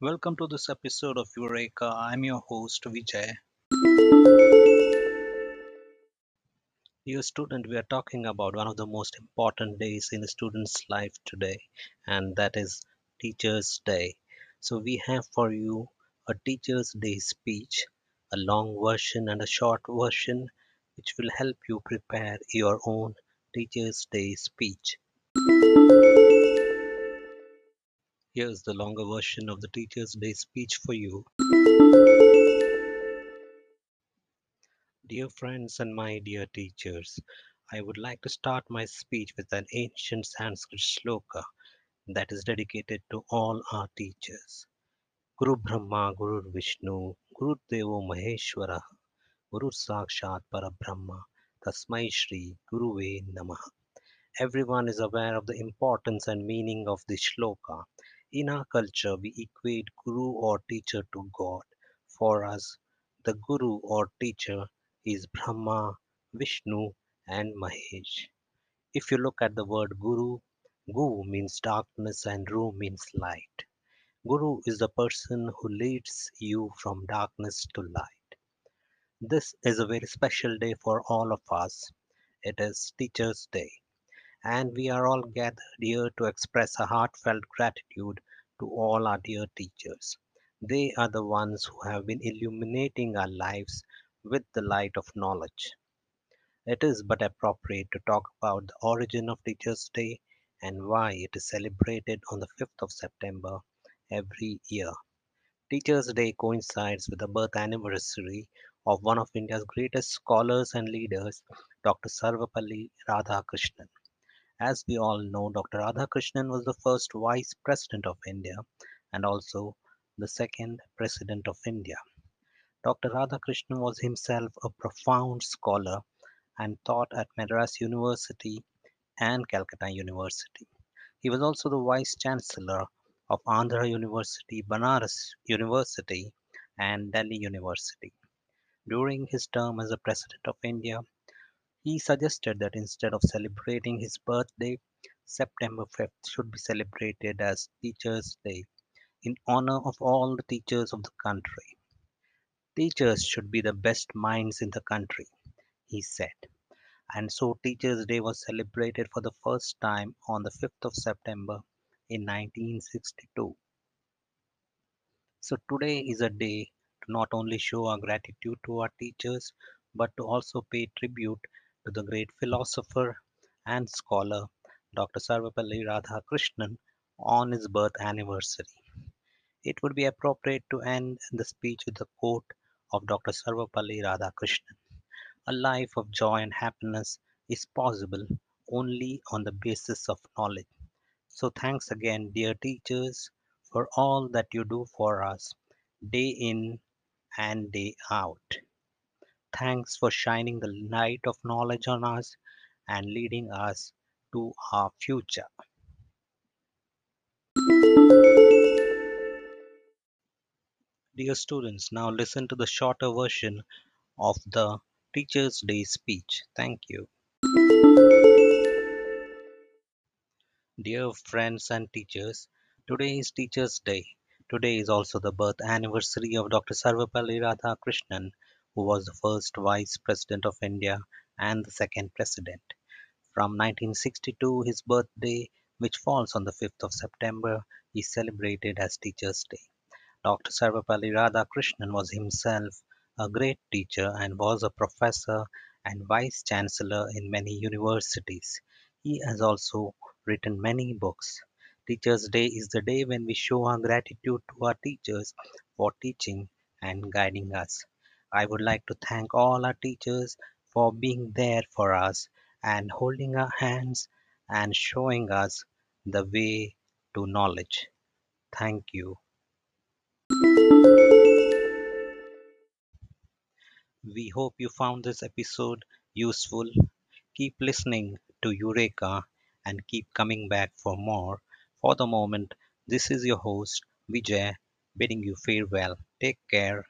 Welcome to this episode of Eureka. I'm your host Vijay. Dear student, we are talking about one of the most important days in a student's life today, and that is Teachers' Day. So, we have for you a Teachers' Day speech, a long version and a short version, which will help you prepare your own Teachers' Day speech. Here's the longer version of the Teachers' Day speech for you. Dear friends and my dear teachers, I would like to start my speech with an ancient Sanskrit shloka that is dedicated to all our teachers. Guru Brahma, Guru Vishnu, Guru Devo Maheshwara, Guru Sakshat Parabrahma, Tasmai Shri Guruve Namaha. Everyone is aware of the importance and meaning of this shloka. In our culture, we equate guru or teacher to God. For us, the guru or teacher is Brahma, Vishnu, and Mahesh. If you look at the word guru, gu means darkness and ru means light. Guru is the person who leads you from darkness to light. This is a very special day for all of us. It is Teachers' Day, and we are all gathered here to express a heartfelt gratitude to all our dear teachers. They are the ones who have been illuminating our lives with the light of knowledge. It is but appropriate to talk about the origin of Teachers' Day and why it is celebrated on the 5th of September every year. Teachers' Day coincides with the birth anniversary of one of India's greatest scholars and leaders, Dr. Sarvepalli Radhakrishnan. As we all know, Dr. Radhakrishnan was the first Vice President of India and also the second President of India. Dr. Radhakrishnan was himself a profound scholar and taught at Madras University and Calcutta University. He was also the Vice Chancellor of Andhra University, Banaras University, and Delhi University. During his term as the President of India, he suggested that instead of celebrating his birthday, September 5th should be celebrated as Teachers' Day in honor of all the teachers of the country. Teachers should be the best minds in the country, he said. And so Teachers' Day was celebrated for the first time on the 5th of September in 1962. So today is a day to not only show our gratitude to our teachers, but to also pay tribute to the great philosopher and scholar Dr. Sarvepalli Radhakrishnan on his birth anniversary. It would be appropriate to end the speech with a quote of Dr. Sarvepalli Radhakrishnan. A life of joy and happiness is possible only on the basis of knowledge. So, thanks again, dear teachers, for all that you do for us day in and day out. Thanks for shining the light of knowledge on us and leading us to our future. Dear students, now listen to the shorter version of the Teachers' Day speech. Thank you. Dear friends and teachers, today is Teachers' Day. Today is also the birth anniversary of Dr. Sarvepalli Radhakrishnan, who was the first Vice President of India and the second President. From 1962, his birthday, which falls on the 5th of September, is celebrated as Teachers' Day. Dr. Sarvepalli Radhakrishnan was himself a great teacher and was a professor and vice chancellor in many universities. He has also written many books. Teachers' Day is the day when we show our gratitude to our teachers for teaching and guiding us. I would like to thank all our teachers for being there for us and holding our hands and showing us the way to knowledge. Thank you. We hope you found this episode useful. Keep listening to Eureka and keep coming back for more. For the moment, this is your host, Vijay, bidding you farewell. Take care